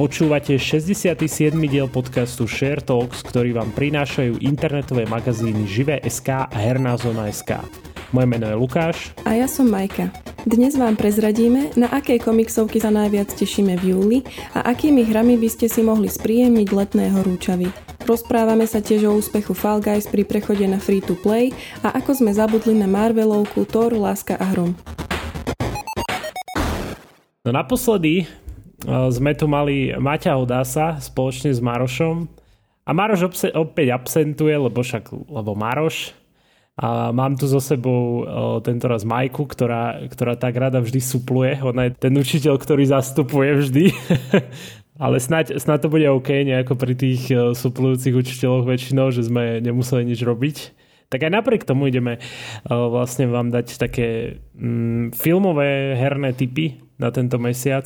Počúvate 67. diel podcastu Share Talks, ktorý vám prinášajú internetové magazíny Živé.sk a Herná zóna.sk. Moje meno je Lukáš. A ja som Majka. Dnes vám prezradíme, na akej komiksovky sa najviac tešíme v júli a akými hrami by ste si mohli spríjemniť letné horúčavy. Rozprávame sa tiež o úspechu Fall Guys pri prechode na free to play a ako sme zabudli na Marvelovku Thor, Láska a Hrom. No naposledy sme tu mali Maťa Odása spoločne s Marošom. A Maroš obse- opäť absentuje, lebo však, lebo Maroš. A mám tu so sebou tento raz Majku, ktorá, ktorá tak rada vždy supluje. Ona je ten učiteľ, ktorý zastupuje vždy. Ale snáď, snáď to bude OK nejako pri tých suplujúcich učiteľoch väčšinou, že sme nemuseli nič robiť. Tak aj napriek tomu ideme vlastne vám dať také mm, filmové herné typy na tento mesiac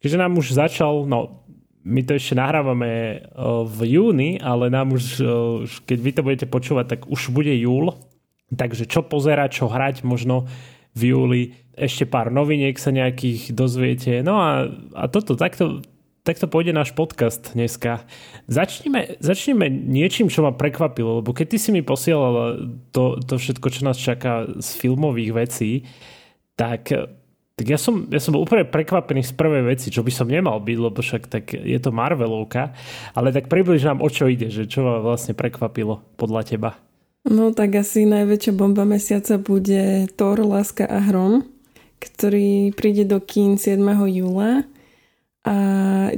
keďže nám už začal, no my to ešte nahrávame v júni, ale nám už, keď vy to budete počúvať, tak už bude júl. Takže čo pozerať, čo hrať možno v júli. Ešte pár noviniek sa nejakých dozviete. No a, a toto, takto, takto pôjde náš podcast dneska. Začneme, začneme niečím, čo ma prekvapilo, lebo keď ty si mi posielal to, to všetko, čo nás čaká z filmových vecí, tak tak ja som, ja som bol úplne prekvapený z prvej veci, čo by som nemal byť, lebo však tak je to Marvelovka, ale tak približ nám o čo ide, že čo ma vlastne prekvapilo podľa teba. No tak asi najväčšia bomba mesiaca bude Thor, Láska a Hrom, ktorý príde do kín 7. júla. A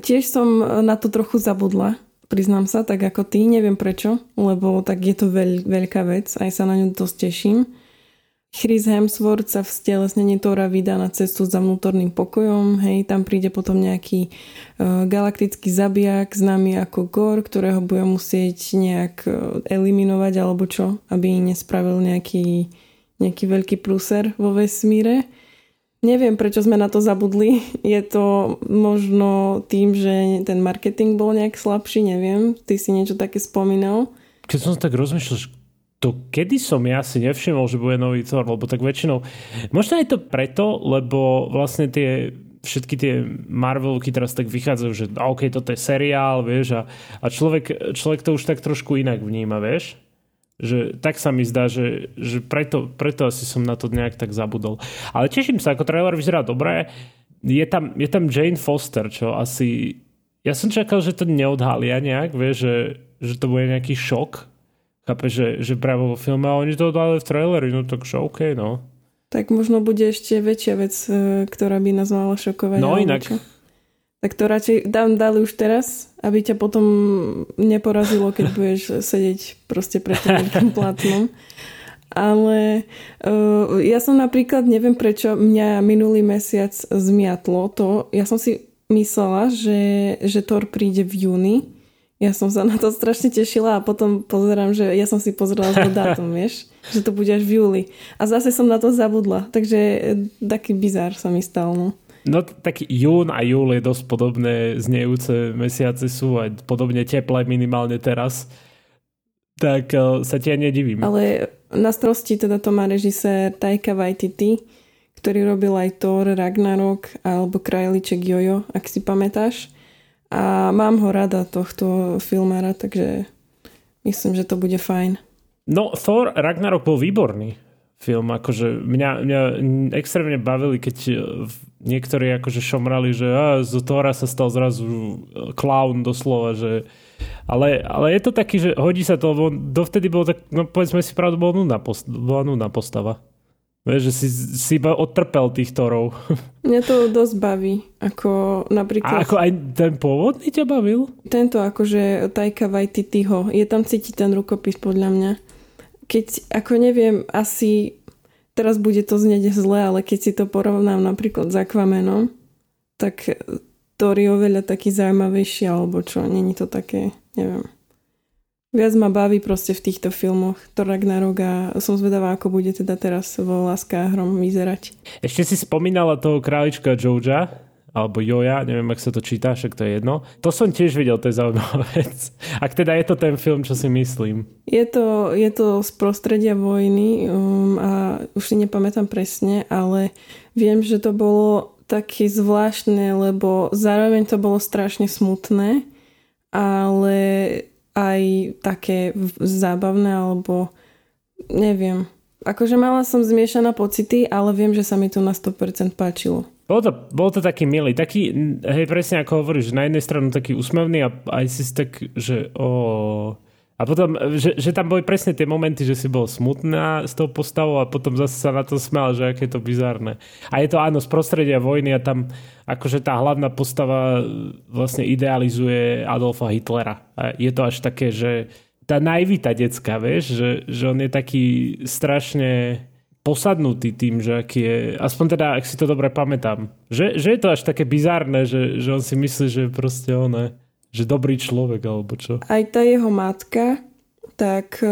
tiež som na to trochu zabudla, priznám sa, tak ako ty, neviem prečo, lebo tak je to veľ, veľká vec, aj sa na ňu dosť teším. Chris Hemsworth sa v stelesnení Tora vydá na cestu za vnútorným pokojom, hej, tam príde potom nejaký uh, galaktický zabijak známy ako Gor, ktorého bude musieť nejak uh, eliminovať alebo čo, aby nespravil nejaký, nejaký veľký pluser vo vesmíre. Neviem, prečo sme na to zabudli. Je to možno tým, že ten marketing bol nejak slabší, neviem. Ty si niečo také spomínal. Keď som tak rozmýšľal, to kedy som ja si nevšimol, že bude nový Thor, lebo tak väčšinou, možno je to preto, lebo vlastne tie všetky tie Marvelky teraz tak vychádzajú, že OK, toto je seriál, vieš, a, a človek, človek to už tak trošku inak vníma, vieš. Že tak sa mi zdá, že, že preto, preto asi som na to nejak tak zabudol. Ale teším sa, ako trailer vyzerá dobré. Je tam, je tam Jane Foster, čo asi... Ja som čakal, že to neodhalia nejak, vieš, že, že to bude nejaký šok, Chápe, že, že práve vo filme a oni to dali v traileri, no tak OK, no. Tak možno bude ešte väčšia vec, e, ktorá by nás mala šokovať. No inak. Čo? Tak to radšej dám, dali už teraz, aby ťa potom neporazilo, keď budeš sedieť proste pred tým plátnom. Ale uh, ja som napríklad, neviem prečo, mňa minulý mesiac zmiatlo to. Ja som si myslela, že, že Thor príde v júni, ja som sa na to strašne tešila a potom pozerám, že ja som si pozrela z dátum, vieš, že to bude až v júli. A zase som na to zabudla, takže e, taký bizár sa mi stal, no. No tak jún a júl je dosť podobné znejúce mesiace sú aj podobne teplé minimálne teraz. Tak uh, sa ti aj nedivím. Ale na starosti teda to má režisér Taika Waititi, ktorý robil aj Thor, Ragnarok alebo Krajliček Jojo, ak si pamätáš. A mám ho rada, tohto filmára, takže myslím, že to bude fajn. No, Thor Ragnarok bol výborný film. Akože mňa, mňa extrémne bavili, keď e, niektorí akože šomrali, že á, z Thora sa stal zrazu clown doslova, že ale, ale je to taký, že hodí sa to, lebo dovtedy bolo tak, no povedzme si pravdu, bola nudná, post- bola nudná postava. Vieš, že si, si iba odtrpel tých torov. Mňa to dosť baví. Ako napríklad... A ako aj ten pôvodný ťa bavil? Tento akože Taika Waititiho. Je tam cítiť ten rukopis podľa mňa. Keď, ako neviem, asi teraz bude to znieť zle, ale keď si to porovnám napríklad s Aquamanom, tak Thor je oveľa taký zaujímavejší, alebo čo, není to také, neviem. Viac ma baví proste v týchto filmoch to Ragnarok a som zvedavá, ako bude teda teraz vo Láska hrom vyzerať. Ešte si spomínala toho králička Joja, alebo Joja, neviem, ak sa to číta, však to je jedno. To som tiež videl, to je zaujímavá vec. Ak teda je to ten film, čo si myslím. Je to, je to z prostredia vojny um, a už si nepamätám presne, ale viem, že to bolo také zvláštne, lebo zároveň to bolo strašne smutné, ale aj také zábavné, alebo neviem. Akože mala som zmiešané pocity, ale viem, že sa mi to na 100% páčilo. Bol to, bol to taký milý, taký, hej, presne ako hovoríš, na jednej strane taký úsmevný a aj si tak, že o, a potom, že, že tam boli presne tie momenty, že si bol smutná s tou postavou a potom zase sa na to smial, že aké je to bizárne. A je to áno, z prostredia vojny a tam akože tá hlavná postava vlastne idealizuje Adolfa Hitlera. A je to až také, že tá naivita detská, vieš, že, že on je taký strašne posadnutý tým, že aký je, aspoň teda, ak si to dobre pamätám, že, že je to až také bizárne, že, že on si myslí, že proste on je že dobrý človek, alebo čo? Aj tá jeho matka, tak e,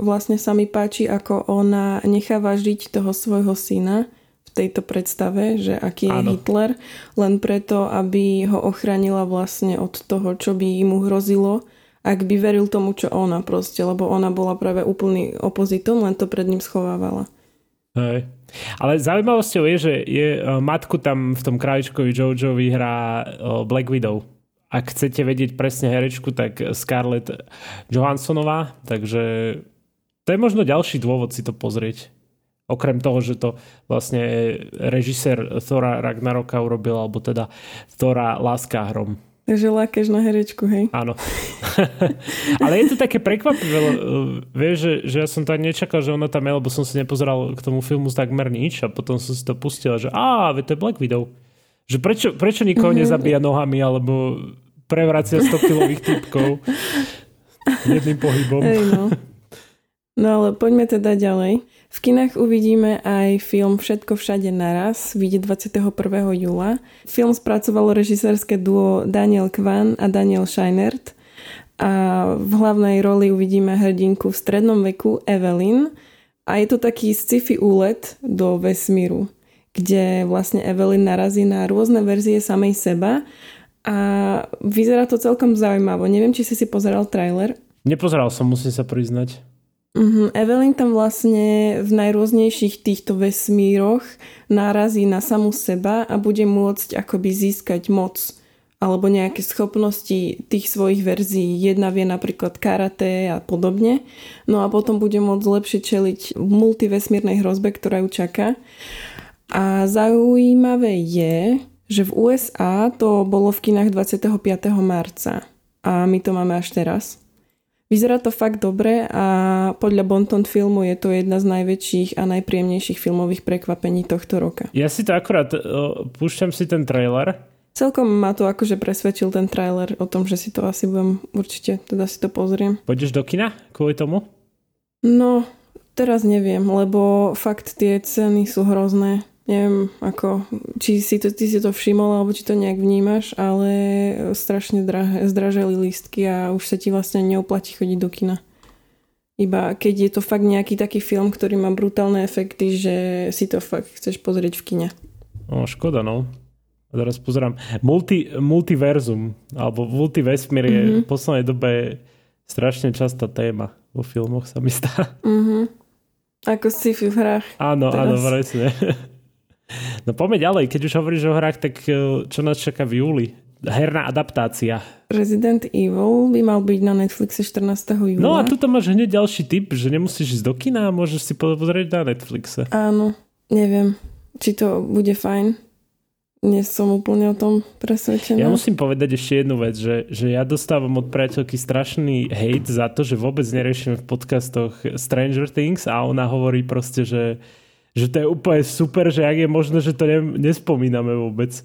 vlastne sa mi páči, ako ona necháva žiť toho svojho syna v tejto predstave, že aký je Áno. Hitler, len preto, aby ho ochránila vlastne od toho, čo by mu hrozilo, ak by veril tomu, čo ona proste, lebo ona bola práve úplný opozitom, len to pred ním schovávala. Hej. Ale zaujímavosťou je, že je, e, matku tam v tom králičkovi Jojo vyhrá e, Black Widow ak chcete vedieť presne herečku, tak Scarlett Johanssonová, takže to je možno ďalší dôvod si to pozrieť. Okrem toho, že to vlastne režisér Thora Ragnaroka urobil, alebo teda Thora Láska hrom. Takže lákaš na herečku, hej? Áno. Ale je to také prekvapivé, vieš, že, že ja som ani nečakal, že ona tam je, lebo som si nepozeral k tomu filmu takmer nič a potom som si to pustil, že á, to je Black Widow. Že prečo, prečo nikoho mm-hmm. nezabíja nohami alebo prevracia 100 kilových typkov jedným pohybom. Hey, no. no ale poďme teda ďalej. V kinách uvidíme aj film Všetko všade naraz, vyjde 21. júla. Film spracovalo režisérske duo Daniel Kwan a Daniel Scheinert a v hlavnej roli uvidíme hrdinku v strednom veku Evelyn a je to taký sci-fi úlet do vesmíru kde vlastne Evelyn narazí na rôzne verzie samej seba a vyzerá to celkom zaujímavo. Neviem, či si si pozeral trailer. Nepozeral som, musím sa priznať. Uh-huh. Evelyn tam vlastne v najrôznejších týchto vesmíroch narazí na samú seba a bude môcť akoby získať moc alebo nejaké schopnosti tých svojich verzií. Jedna vie napríklad karate a podobne. No a potom bude môcť lepšie čeliť multivesmírnej hrozbe, ktorá ju čaká. A zaujímavé je, že v USA to bolo v kinách 25. marca a my to máme až teraz. Vyzerá to fakt dobre a podľa Bonton filmu je to jedna z najväčších a najpríjemnejších filmových prekvapení tohto roka. Ja si to akurát, púšťam si ten trailer. Celkom ma to akože presvedčil ten trailer o tom, že si to asi budem určite, teda si to pozriem. Pôjdeš do kina kvôli tomu? No, teraz neviem, lebo fakt tie ceny sú hrozné neviem, ako, či si to, ty si to všimol, alebo či to nejak vnímaš, ale strašne drahé, zdraželi lístky a už sa ti vlastne neoplatí chodiť do kina. Iba keď je to fakt nejaký taký film, ktorý má brutálne efekty, že si to fakt chceš pozrieť v kine. No, škoda, no. A teraz pozerám. Multi, multiverzum, alebo multivesmír je mm-hmm. v poslednej dobe strašne častá téma vo filmoch, sa mi stá. Mm-hmm. Ako sci-fi v hrách. Áno, teraz. áno, presne. No poďme ďalej, keď už hovoríš o hrách, tak e, čo nás čaká v júli? Herná adaptácia. Resident Evil by mal byť na Netflixe 14. júla. No a tu máš hneď ďalší tip, že nemusíš ísť do kina a môžeš si pozrieť na Netflixe. Áno, neviem, či to bude fajn. Nie som úplne o tom presvedčená. Ja musím povedať ešte jednu vec, že, že ja dostávam od priateľky strašný hate za to, že vôbec neriešime v podcastoch Stranger Things a ona hovorí proste, že že to je úplne super, že ak je možné, že to ne, nespomíname vôbec.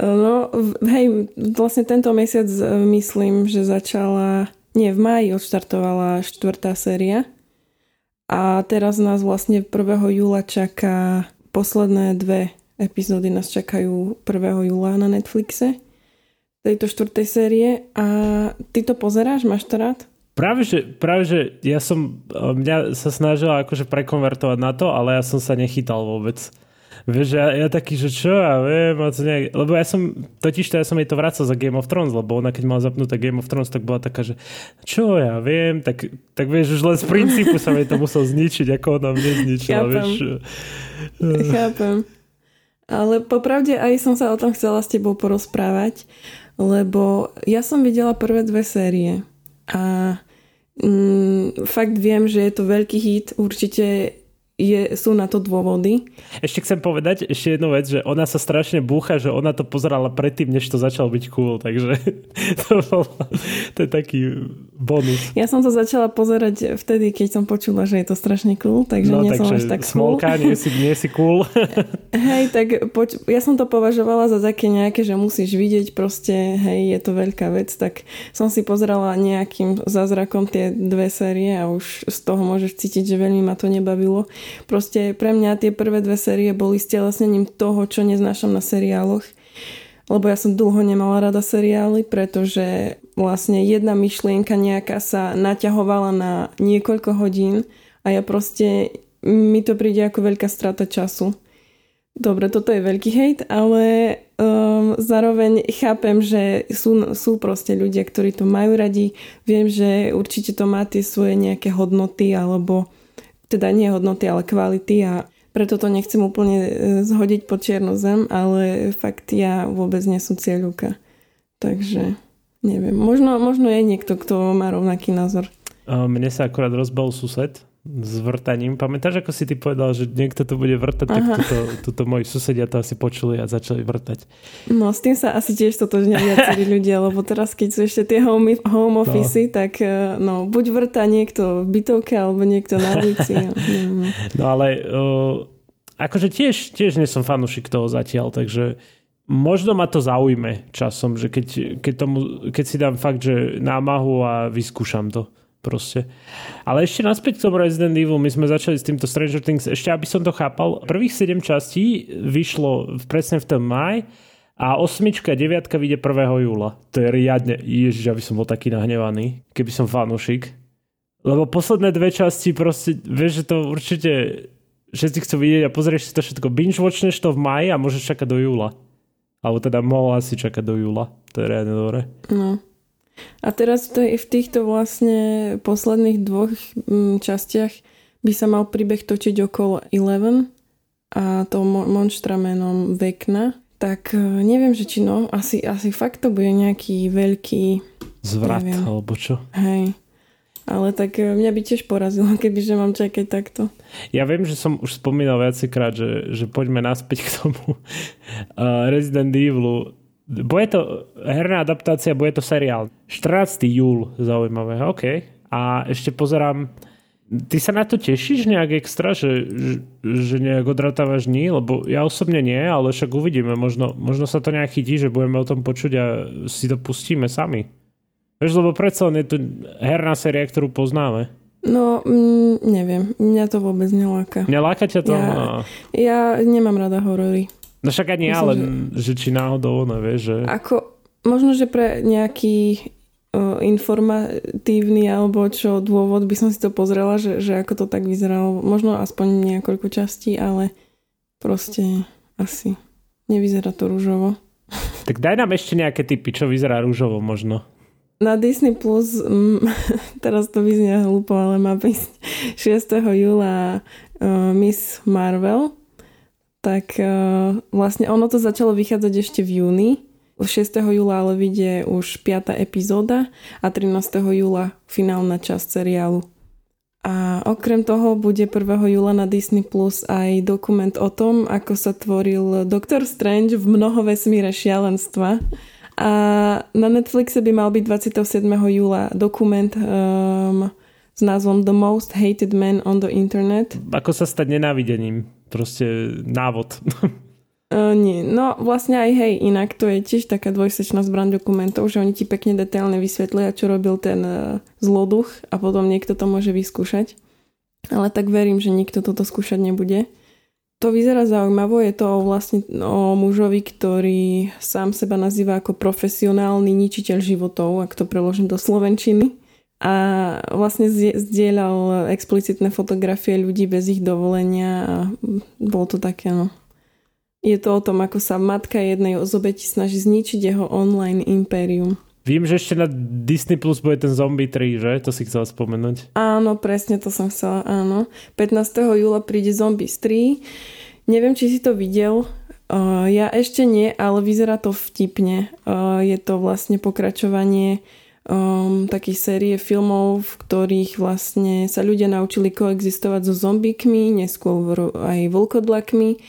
No, hej, vlastne tento mesiac e, myslím, že začala, nie, v máji odštartovala štvrtá séria a teraz nás vlastne 1. júla čaká posledné dve epizódy nás čakajú 1. júla na Netflixe tejto štvrtej série a ty to pozeráš, máš to rád? Práve že, práve, že ja som, mňa sa snažila akože prekonvertovať na to, ale ja som sa nechytal vôbec. Vieš, ja, ja taký, že čo ja viem, a to nejak, lebo ja som, totiž to ja som jej to vracal za Game of Thrones, lebo ona keď mala zapnuté Game of Thrones, tak bola taká, že čo ja viem, tak, tak vieš, už len z princípu sa mi to musel zničiť, ako ona mne zničila, Chápem. vieš. Chápem. Ale popravde aj som sa o tom chcela s tebou porozprávať, lebo ja som videla prvé dve série a mm, fakt viem, že je to veľký hit, určite je, sú na to dôvody. Ešte chcem povedať ešte jednu vec, že ona sa strašne búcha, že ona to pozerala predtým, než to začalo byť cool, takže to, bol, to je taký bonus. Ja som to začala pozerať vtedy, keď som počula, že je to strašne cool, takže no, nie som až tak smolka, cool. nie si, nie si cool. hej, tak poč- ja som to považovala za také nejaké, že musíš vidieť proste, hej, je to veľká vec, tak som si pozerala nejakým zázrakom tie dve série a už z toho môžeš cítiť, že veľmi ma to nebavilo. Proste pre mňa tie prvé dve série boli stelesnením toho, čo neznášam na seriáloch. Lebo ja som dlho nemala rada seriály, pretože vlastne jedna myšlienka nejaká sa naťahovala na niekoľko hodín a ja proste, mi to príde ako veľká strata času. Dobre, toto je veľký hejt, ale um, zároveň chápem, že sú, sú proste ľudia, ktorí to majú radi. Viem, že určite to má tie svoje nejaké hodnoty alebo teda nie hodnoty, ale kvality a preto to nechcem úplne e, zhodiť po čiernu zem, ale fakt ja vôbec nie som cieľuka. Takže neviem, možno, možno je niekto, kto má rovnaký názor. Mne sa akorát rozbal sused, s vrtaním. Pamätáš, ako si ty povedal, že niekto to bude vrtať, Aha. tak tuto, tuto moji susedia to asi počuli a začali vrtať. No s tým sa asi tiež totožnia viacerí ľudia, lebo teraz keď sú ešte tie home, home office, no. tak e, no, buď vrta niekto v bytovke, alebo niekto na ulici. no, no ale uh, akože tiež, tiež nie som fanúšik toho zatiaľ, takže možno ma to zaujme časom, že keď, keď, tomu, keď si dám fakt, že námahu a vyskúšam to proste. Ale ešte naspäť k tomu Resident Evil, my sme začali s týmto Stranger Things, ešte aby som to chápal, prvých 7 častí vyšlo presne v tom maj a osmička, deviatka vyjde 1. júla. To je riadne, ježiš, aby som bol taký nahnevaný, keby som fanúšik. Lebo posledné dve časti proste, vieš, že to určite všetci chcú vidieť a pozrieš si to všetko. Binge-watchneš to v maji a môžeš čakať do júla. Alebo teda mohol asi čakať do júla. To je riadne dobre. No. A teraz v týchto vlastne posledných dvoch mm, častiach by sa mal príbeh točiť okolo Eleven a to monštra menom Vekna. Tak e, neviem, že či no, asi, asi fakt to bude nejaký veľký... Zvrat, neviem. alebo čo? Hej. Ale tak e, mňa by tiež porazilo, keby že mám čakať takto. Ja viem, že som už spomínal viacejkrát, že, že poďme naspäť k tomu uh, Resident Evilu bude to herná adaptácia, bude to seriál. 14. júl, zaujímavé, OK. A ešte pozerám, ty sa na to tešíš nejak extra, že, že, nejak odratávaš ní? Lebo ja osobne nie, ale však uvidíme. Možno, možno sa to nejak chytí, že budeme o tom počuť a si to pustíme sami. Vieš, lebo predsa len je to herná séria, ktorú poznáme. No, mm, neviem. Mňa to vôbec neláka. Neláka ťa to? Ja, no. ja nemám rada horory. No však ani ja, len že... že či náhodou, nevieš, že... Ako, možno, že pre nejaký uh, informatívny alebo čo dôvod by som si to pozrela, že, že ako to tak vyzeralo. Možno aspoň niekoľko častí, ale proste asi nevyzerá to rúžovo. Tak daj nám ešte nejaké typy, čo vyzerá rúžovo možno. Na Disney Plus, mm, teraz to vyznie hlúpo, ale má byť 6. júla uh, Miss Marvel tak uh, vlastne ono to začalo vychádzať ešte v júni. 6. júla ale vyjde už 5. epizóda a 13. júla finálna časť seriálu. A okrem toho bude 1. júla na Disney Plus aj dokument o tom, ako sa tvoril Doctor Strange v mnohovesmíre šialenstva. A na Netflixe by mal byť 27. júla dokument um, s názvom The Most Hated Man on the Internet. Ako sa stať nenávidením proste návod. Uh, nie, no vlastne aj hej, inak to je tiež taká dvojsečná zbraň dokumentov, že oni ti pekne detailne vysvetlia, čo robil ten uh, zloduch a potom niekto to môže vyskúšať. Ale tak verím, že nikto toto skúšať nebude. To vyzerá zaujímavo, je to vlastne o mužovi, ktorý sám seba nazýva ako profesionálny ničiteľ životov, ak to preložím do slovenčiny a vlastne zdieľal explicitné fotografie ľudí bez ich dovolenia a bolo to také, no. Je to o tom, ako sa matka jednej z obeti snaží zničiť jeho online impérium. Viem, že ešte na Disney Plus bude ten Zombie 3, že? To si chcela spomenúť. Áno, presne to som chcela, áno. 15. júla príde Zombies 3. Neviem, či si to videl. Uh, ja ešte nie, ale vyzerá to vtipne. Uh, je to vlastne pokračovanie um, takých série filmov, v ktorých vlastne sa ľudia naučili koexistovať so zombíkmi, neskôr aj vlkodlakmi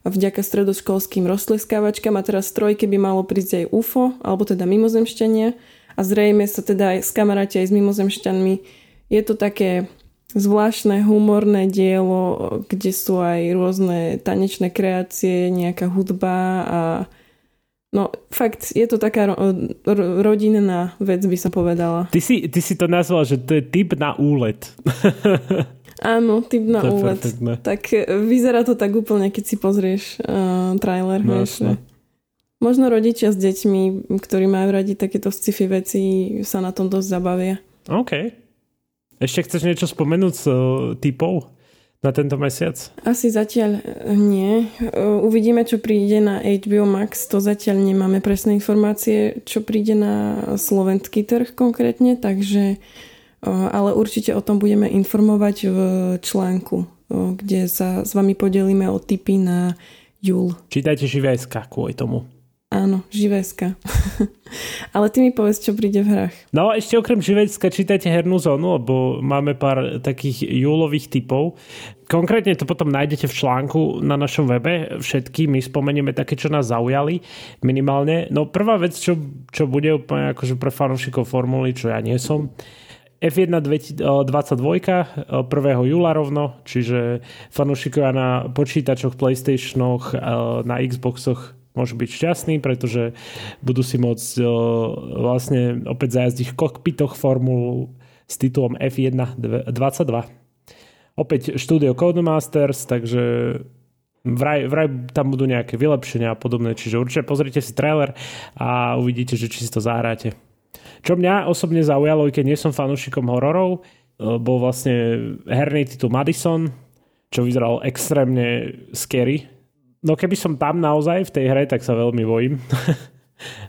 vďaka stredoškolským roztleskávačkám a teraz trojke by malo prísť aj UFO, alebo teda mimozemšťania a zrejme sa teda aj s kamaráti aj s mimozemšťanmi. Je to také zvláštne humorné dielo, kde sú aj rôzne tanečné kreácie, nejaká hudba a no fakt je to taká ro- ro- rodinná vec by som povedala. Ty si, ty si to nazval, že to je typ na úlet. Áno, typ na to úlet. Tak e, vyzerá to tak úplne, keď si pozrieš uh, trailer. No, vieš, možno rodičia s deťmi, ktorí majú radi takéto sci-fi veci, sa na tom dosť zabavia. OK. Ešte chceš niečo spomenúť z uh, typov na tento mesiac? Asi zatiaľ e, nie. Uvidíme, čo príde na HBO Max. To zatiaľ nemáme presné informácie, čo príde na slovenský trh konkrétne, takže ale určite o tom budeme informovať v článku, kde sa s vami podelíme o tipy na júl. Čítajte Živeska kvôli tomu. Áno, Živeska. Ale ty mi povedz, čo príde v hrách. No ešte okrem Živeska čítajte hernú zónu, lebo máme pár takých júlových typov. Konkrétne to potom nájdete v článku na našom webe. Všetky my spomenieme také, čo nás zaujali minimálne. No prvá vec, čo, čo bude úplne akože pre fanúšikov formuly, čo ja nie som, F1 22 1. júla rovno, čiže fanúšikovia na počítačoch, Playstationoch, na Xboxoch môžu byť šťastní, pretože budú si môcť vlastne opäť zajazdiť v kokpitoch formulu s titulom F1 22. Opäť štúdio Codemasters, takže vraj, vraj tam budú nejaké vylepšenia a podobné, čiže určite pozrite si trailer a uvidíte, že či si to zahráte. Čo mňa osobne zaujalo, keď nie som fanúšikom hororov, e, bol vlastne herný titul Madison, čo vyzeral extrémne scary. No keby som tam naozaj v tej hre, tak sa veľmi bojím.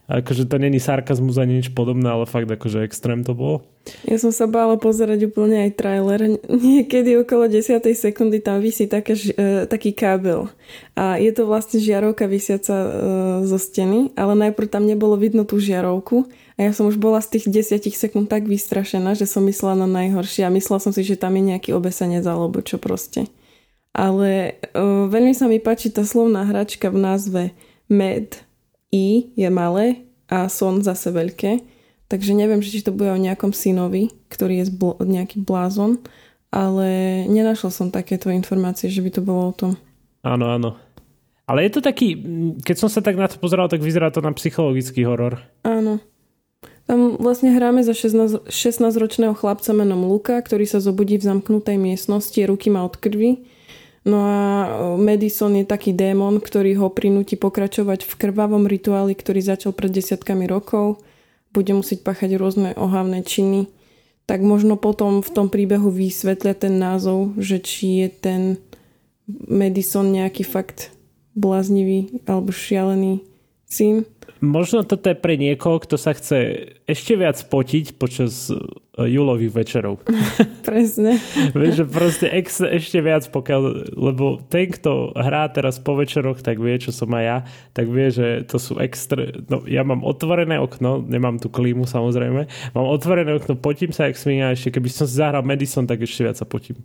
akože to není sarkazmus ani nič podobné, ale fakt akože extrém to bolo. Ja som sa bála pozerať úplne aj trailer. Niekedy okolo 10. sekundy tam vysí také, e, taký kábel. A je to vlastne žiarovka vysiaca e, zo steny, ale najprv tam nebolo vidno tú žiarovku a ja som už bola z tých 10 sekúnd tak vystrašená, že som myslela na najhoršie a myslela som si, že tam je nejaký obesenec alebo čo proste. Ale uh, veľmi sa mi páči tá slovná hračka v názve Med. I je malé a son zase veľké. Takže neviem, či to bude o nejakom synovi, ktorý je bl- nejaký blázon, ale nenašla som takéto informácie, že by to bolo o tom. Áno, áno. Ale je to taký, keď som sa tak na to pozeral, tak vyzerá to na psychologický horor. Áno. Tam vlastne hráme za 16, 16-ročného chlapca menom Luka, ktorý sa zobudí v zamknutej miestnosti, ruky má od krvi. No a Madison je taký démon, ktorý ho prinúti pokračovať v krvavom rituáli, ktorý začal pred desiatkami rokov. Bude musieť páchať rôzne ohavné činy. Tak možno potom v tom príbehu vysvetlia ten názov, že či je ten Madison nejaký fakt bláznivý alebo šialený syn Možno toto je pre niekoho, kto sa chce ešte viac potiť počas e, júlových večerov. Presne. Vieš, že proste ex, ešte viac, pokiaľ, lebo ten, kto hrá teraz po večeroch, tak vie, čo som aj ja, tak vie, že to sú extra... No, ja mám otvorené okno, nemám tu klímu samozrejme, mám otvorené okno, potím sa jak svinia, ešte keby som si zahral Madison, tak ešte viac sa potím.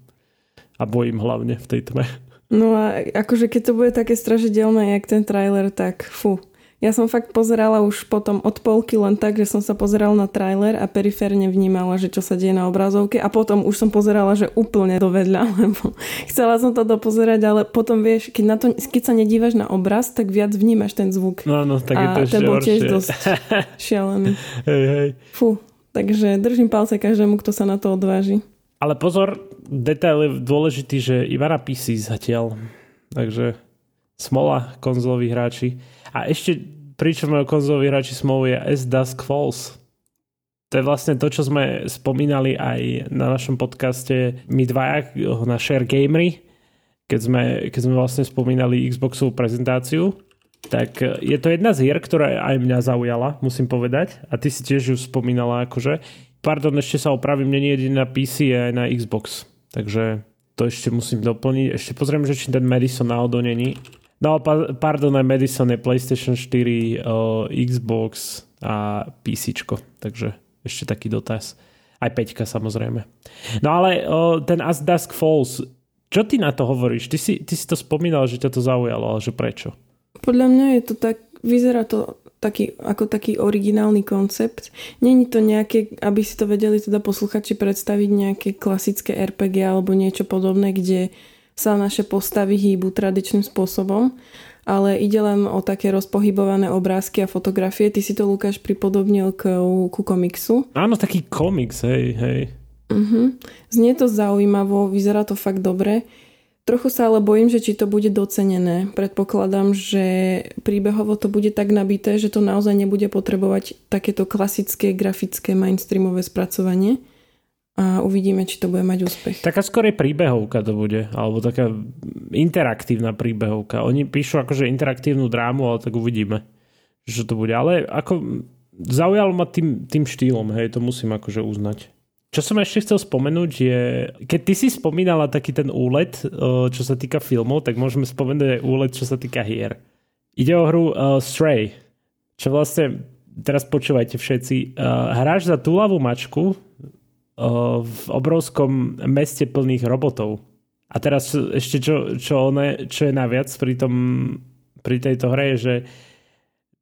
A bojím hlavne v tej tme. No a akože keď to bude také strašidelné, jak ten trailer, tak fu. Ja som fakt pozerala už potom od polky len tak, že som sa pozerala na trailer a periférne vnímala, že čo sa deje na obrazovke a potom už som pozerala, že úplne do vedľa, lebo chcela som to dopozerať, ale potom vieš, keď, na to, keď sa nedívaš na obraz, tak viac vnímaš ten zvuk. No, no, tak a je to ten bol tiež dosť šialený. Hej, hej. Fú, takže držím palce každému, kto sa na to odváži. Ale pozor, detail je dôležitý, že iba na PC zatiaľ. Takže smola konzolových hráči. A ešte pričom konzoloví hráči smolu je As Dusk Falls. To je vlastne to, čo sme spomínali aj na našom podcaste my dvaja na Share Gamery, keď sme, keď sme vlastne spomínali Xboxovú prezentáciu. Tak je to jedna z hier, ktorá aj mňa zaujala, musím povedať. A ty si tiež ju spomínala akože. Pardon, ešte sa opravím, nie je na PC, aj na Xbox. Takže to ešte musím doplniť. Ešte pozriem, že či ten Madison náhodou není No, pa, pardon, aj Madison je PlayStation 4, uh, Xbox a PC, takže ešte taký dotaz. Aj Peťka samozrejme. No ale uh, ten As Dusk Falls, čo ty na to hovoríš? Ty si, ty si to spomínal, že ťa to zaujalo, ale že prečo? Podľa mňa je to tak, vyzerá to taký, ako taký originálny koncept. Není to nejaké, aby si to vedeli teda posluchači predstaviť nejaké klasické RPG alebo niečo podobné, kde sa naše postavy hýbu tradičným spôsobom, ale ide len o také rozpohybované obrázky a fotografie. Ty si to, Lukáš, pripodobnil k, ku komiksu. Áno, taký komiks, hej, hej. Uh-huh. Znie to zaujímavo, vyzerá to fakt dobre. Trochu sa ale bojím, že či to bude docenené. Predpokladám, že príbehovo to bude tak nabité, že to naozaj nebude potrebovať takéto klasické grafické mainstreamové spracovanie a uvidíme, či to bude mať úspech. Taká skorej príbehovka to bude, alebo taká interaktívna príbehovka. Oni píšu akože interaktívnu drámu, ale tak uvidíme, že to bude. Ale ako zaujalo ma tým, tým štýlom, hej, to musím akože uznať. Čo som ešte chcel spomenúť je, keď ty si spomínala taký ten úlet, čo sa týka filmov, tak môžeme spomenúť aj úlet, čo sa týka hier. Ide o hru uh, Stray, čo vlastne, teraz počúvajte všetci, uh, hráš za túlavú mačku, v obrovskom meste plných robotov. A teraz ešte čo, čo, one, čo je naviac pri, tom, pri tejto hre je, že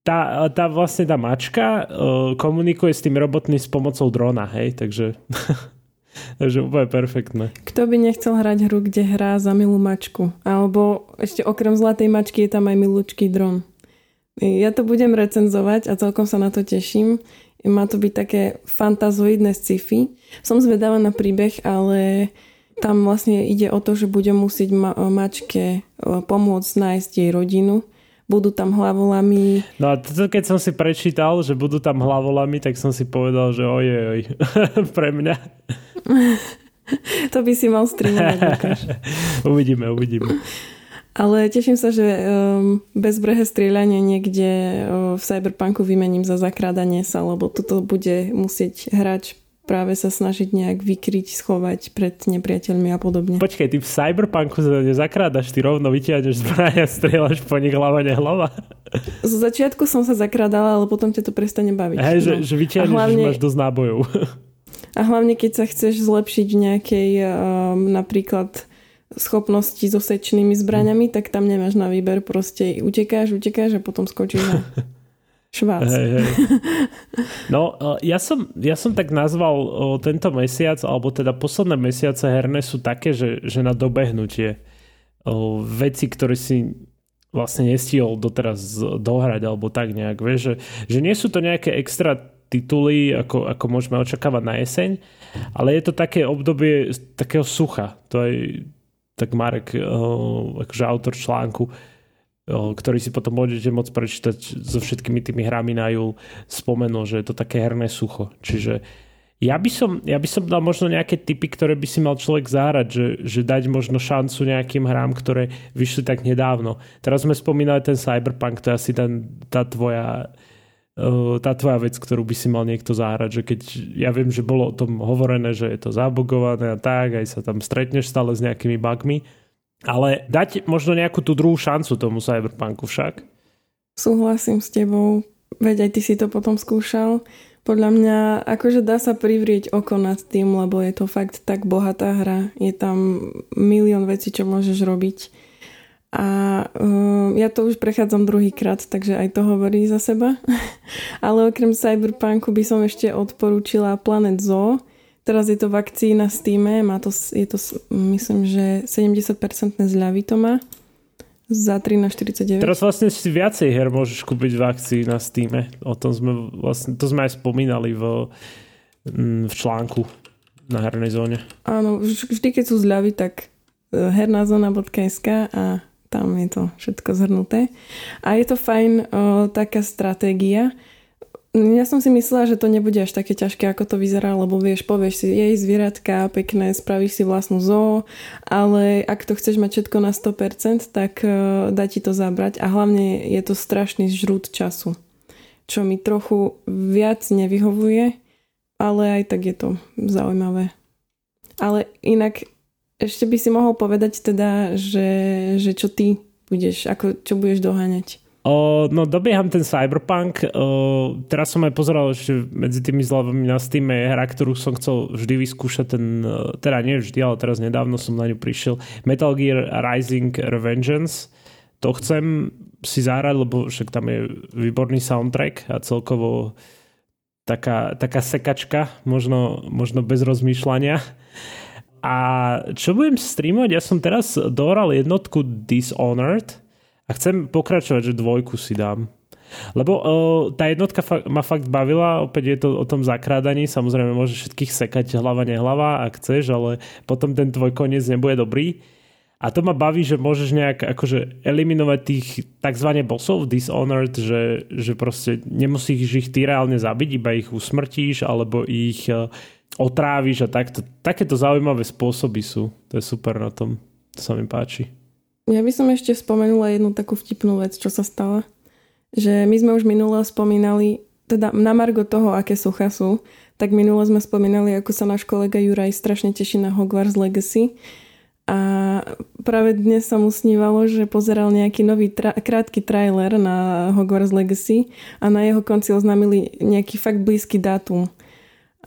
tá, tá vlastne tá mačka komunikuje s tým robotmi s pomocou drona, hej, takže Takže úplne perfektné. Kto by nechcel hrať hru, kde hrá za milú mačku? Alebo ešte okrem zlatej mačky je tam aj milúčky dron. Ja to budem recenzovať a celkom sa na to teším. Má to byť také fantazoidné sci-fi. Som zvedavá na príbeh, ale tam vlastne ide o to, že bude musieť ma- mačke e, pomôcť nájsť jej rodinu. Budú tam hlavolami. No a to, keď som si prečítal, že budú tam hlavolami, tak som si povedal, že ojej, oj, pre mňa. to by si mal streamovať, uvidíme, uvidíme. Ale teším sa, že um, bezbrehé strieľanie niekde v Cyberpunku vymením za zakrádanie sa, lebo toto bude musieť hráč práve sa snažiť nejak vykryť, schovať pred nepriateľmi a podobne. Počkej, ty v Cyberpunku sa nezakrádaš, ty rovno vytiahneš zbraň a strieľaš po nich hlava, nehlava. Z začiatku som sa zakrádala, ale potom ťa to prestane baviť. Hej, no. že, že vytiahneš, hlavne, že máš dosť nábojov. A hlavne, keď sa chceš zlepšiť v nejakej um, napríklad schopnosti so sečnými zbraňami, tak tam nemáš na výber. Proste utekáš, utekáš a potom skočíš na švác. Hey, hey. No, ja som, ja som tak nazval tento mesiac, alebo teda posledné mesiace herné sú také, že, že na dobehnutie veci, ktoré si vlastne nestihol doteraz dohrať alebo tak nejak, vieš, že, že nie sú to nejaké extra tituly, ako, ako môžeme očakávať na jeseň, ale je to také obdobie takého sucha. To je, tak Marek, uh, akože autor článku, uh, ktorý si potom môžete môcť prečítať so všetkými tými hrami na júl, spomenul, že je to také herné sucho. Čiže ja by som, ja by som dal možno nejaké typy, ktoré by si mal človek zahrať, že, že dať možno šancu nejakým hrám, ktoré vyšli tak nedávno. Teraz sme spomínali ten Cyberpunk, to je asi ten, tá tvoja tá tvoja vec, ktorú by si mal niekto zahrať, že keď ja viem, že bolo o tom hovorené, že je to zabugované a tak, aj sa tam stretneš stále s nejakými bugmi, ale dať možno nejakú tú druhú šancu tomu Cyberpunku však. Súhlasím s tebou, veď aj ty si to potom skúšal. Podľa mňa akože dá sa privrieť oko nad tým, lebo je to fakt tak bohatá hra. Je tam milión vecí, čo môžeš robiť a uh, ja to už prechádzam druhýkrát, takže aj to hovorí za seba. Ale okrem Cyberpunku by som ešte odporúčila Planet Zoo. Teraz je to v akcii na Steam, má to, je to myslím, že 70% zľavy to má za 13,49. Teraz vlastne si viacej her môžeš kúpiť v akcii na Steam. O tom sme vlastne, to sme aj spomínali v, mm, v článku na hernej zóne. Áno, vždy keď sú zľavy, tak e, hernazona.sk a tam je to všetko zhrnuté. A je to fajn o, taká stratégia. Ja som si myslela, že to nebude až také ťažké, ako to vyzerá, lebo vieš, povieš si, jej zvieratka, pekné, spravíš si vlastnú zoo, ale ak to chceš mať všetko na 100%, tak uh, dá ti to zabrať a hlavne je to strašný žrút času, čo mi trochu viac nevyhovuje, ale aj tak je to zaujímavé. Ale inak ešte by si mohol povedať teda, že, že čo ty budeš, ako, čo budeš doháňať? O, no dobieham ten Cyberpunk. O, teraz som aj pozeral, že medzi tými zľavami na Steam je hra, ktorú som chcel vždy vyskúšať. Ten, teda nie vždy, ale teraz nedávno som na ňu prišiel. Metal Gear Rising Revengeance. To chcem si zahrať, lebo však tam je výborný soundtrack a celkovo taká, taká sekačka, možno, možno bez rozmýšľania. A čo budem streamovať? Ja som teraz dohral jednotku Dishonored, a chcem pokračovať, že dvojku si dám. Lebo uh, tá jednotka fa- ma fakt bavila, opäť je to o tom zakrádaní, samozrejme môžeš všetkých sekať hlava nehlava, ak chceš, ale potom ten tvoj koniec nebude dobrý. A to ma baví, že môžeš nejak akože eliminovať tých tzv. bossov Dishonored, že, že proste nemusíš ich ty reálne zabiť, iba ich usmrtíš, alebo ich uh, otráviš a takto. Takéto zaujímavé spôsoby sú. To je super na tom. To sa mi páči. Ja by som ešte spomenula jednu takú vtipnú vec, čo sa stala. Že my sme už minule spomínali, teda na margo toho, aké sucha sú, tak minule sme spomínali, ako sa náš kolega Juraj strašne teší na Hogwarts Legacy. A práve dnes sa mu snívalo, že pozeral nejaký nový tra- krátky trailer na Hogwarts Legacy a na jeho konci oznámili nejaký fakt blízky dátum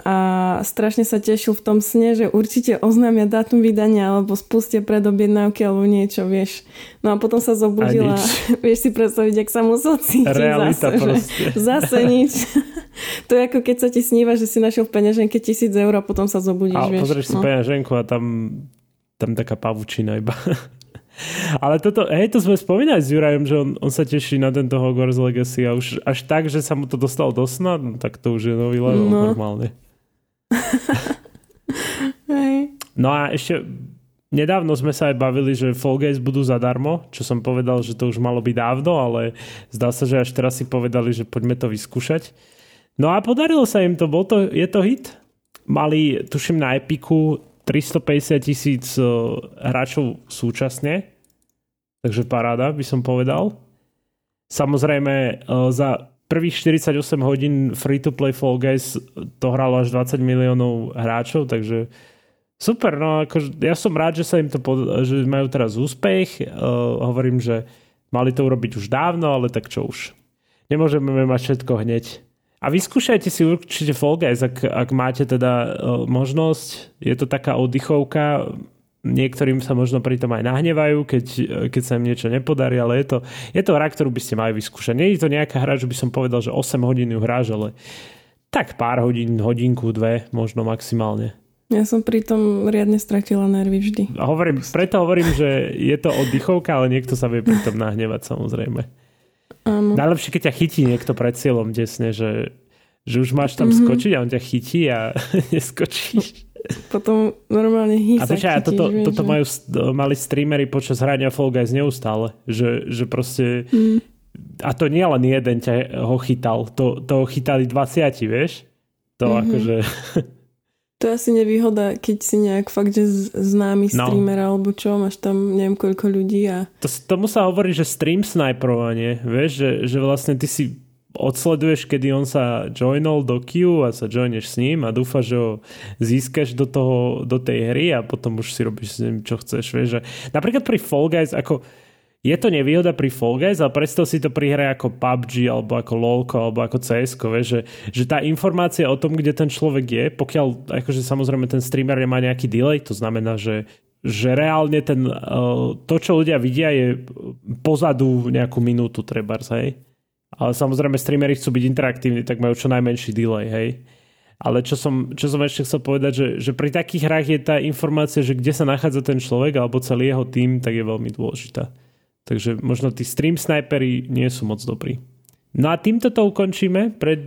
a strašne sa tešil v tom sne, že určite oznámia dátum vydania alebo spustia predobjednávky alebo niečo, vieš. No a potom sa zobudila, vieš si predstaviť, ak sa musel cítiť Realita zase, proste. Že, zase nič. to je ako keď sa ti sníva, že si našiel v peňaženke tisíc eur a potom sa zobudíš, a vieš. pozrieš si no. peňaženku a tam, tam taká pavučina iba. Ale toto, hej, to sme spomínali s Jurajom, že on, on sa teší na tento Hogwarts Legacy a už až tak, že sa mu to dostalo do sna, no, tak to už je nový level no. normálne. No a ešte nedávno sme sa aj bavili, že Fall Guys budú zadarmo, čo som povedal, že to už malo byť dávno, ale zdá sa, že až teraz si povedali, že poďme to vyskúšať. No a podarilo sa im to, bol to, je to hit. Mali, tuším, na Epiku 350 tisíc eh, hráčov súčasne, takže paráda by som povedal. Samozrejme eh, za prvých 48 hodín free-to-play Fall Guys to hralo až 20 miliónov hráčov, takže super, no ako, ja som rád, že sa im to, pod, že majú teraz úspech, uh, hovorím, že mali to urobiť už dávno, ale tak čo už. Nemôžeme mať všetko hneď. A vyskúšajte si určite Fall Guys, ak, ak máte teda uh, možnosť. Je to taká oddychovka, Niektorým sa možno pritom aj nahnevajú, keď, keď sa im niečo nepodarí, ale je to, je to hra, ktorú by ste mali vyskúšať. Nie je to nejaká hra, že by som povedal, že 8 hodín ju hráš, ale tak pár hodín, hodinku, dve, možno maximálne. Ja som pritom riadne stratila nervy vždy. A hovorím, preto hovorím, že je to oddychovka, ale niekto sa vie pritom nahnevať samozrejme. Áno. Najlepšie, keď ťa chytí niekto pred cieľom desne, že, že už máš tam mm-hmm. skočiť a on ťa chytí a neskočíš potom normálne hýsa. A počkaj, toto, vieš, toto že... majú, mali streamery počas hrania Fall Guys neustále, že, že proste mm. a to nie len jeden ťa ho chytal, to, to chytali 20, vieš? To mm-hmm. akože... To je asi nevýhoda, keď si nejak fakt, že známy no. streamer alebo čo, máš tam neviem koľko ľudí a... To, tomu sa hovorí, že stream sniperovanie, vieš, že, že vlastne ty si odsleduješ, kedy on sa joinol do queue a sa joineš s ním a dúfaš, že ho získaš do, toho, do tej hry a potom už si robíš s ním, čo chceš. Vieš, že napríklad pri Fall Guys, ako je to nevýhoda pri Fall Guys, ale predstav si to pri hre ako PUBG alebo ako LoLko alebo ako CS, že, že tá informácia o tom, kde ten človek je, pokiaľ akože samozrejme ten streamer nemá nejaký delay, to znamená, že že reálne ten, to, čo ľudia vidia, je pozadu nejakú minútu treba, hej? Ale samozrejme streamery chcú byť interaktívni, tak majú čo najmenší delay, hej. Ale čo som, čo som ešte chcel povedať, že, že pri takých hrách je tá informácia, že kde sa nachádza ten človek alebo celý jeho tým, tak je veľmi dôležitá. Takže možno tí stream snipery nie sú moc dobrí. No a týmto to ukončíme pre,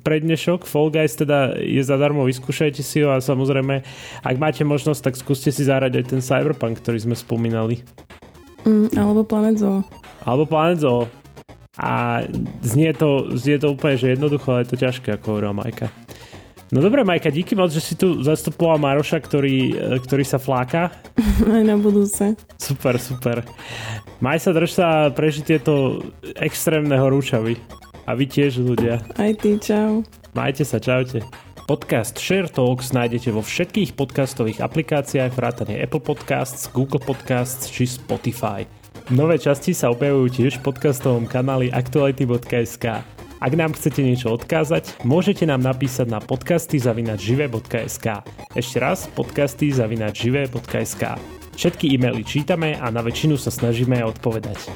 pre dnešok. Fall Guys teda je zadarmo, vyskúšajte si ho a samozrejme, ak máte možnosť, tak skúste si zahrať aj ten Cyberpunk, ktorý sme spomínali. Mm, alebo Planet Zoo. Alebo Planet Zoo. A znie to, znie to úplne, že jednoducho, ale je to ťažké, ako hovorila Majka. No dobre, Majka, díky moc, že si tu zastupoval Maroša, ktorý, e, ktorý sa fláka. Aj na budúce. Super, super. Maj sa, drž sa prežiť tieto extrémne horúčavy. A vy tiež, ľudia. Aj ty, čau. Majte sa, čaute. Podcast Share Talks nájdete vo všetkých podcastových aplikáciách vrátane Apple Podcasts, Google Podcasts či Spotify. Nové časti sa objavujú tiež v podcastovom kanáli aktuality.sk. Ak nám chcete niečo odkázať, môžete nám napísať na podcasty zavinačžive.sk. Ešte raz podcasty zavinačžive.sk. Všetky e-maily čítame a na väčšinu sa snažíme odpovedať.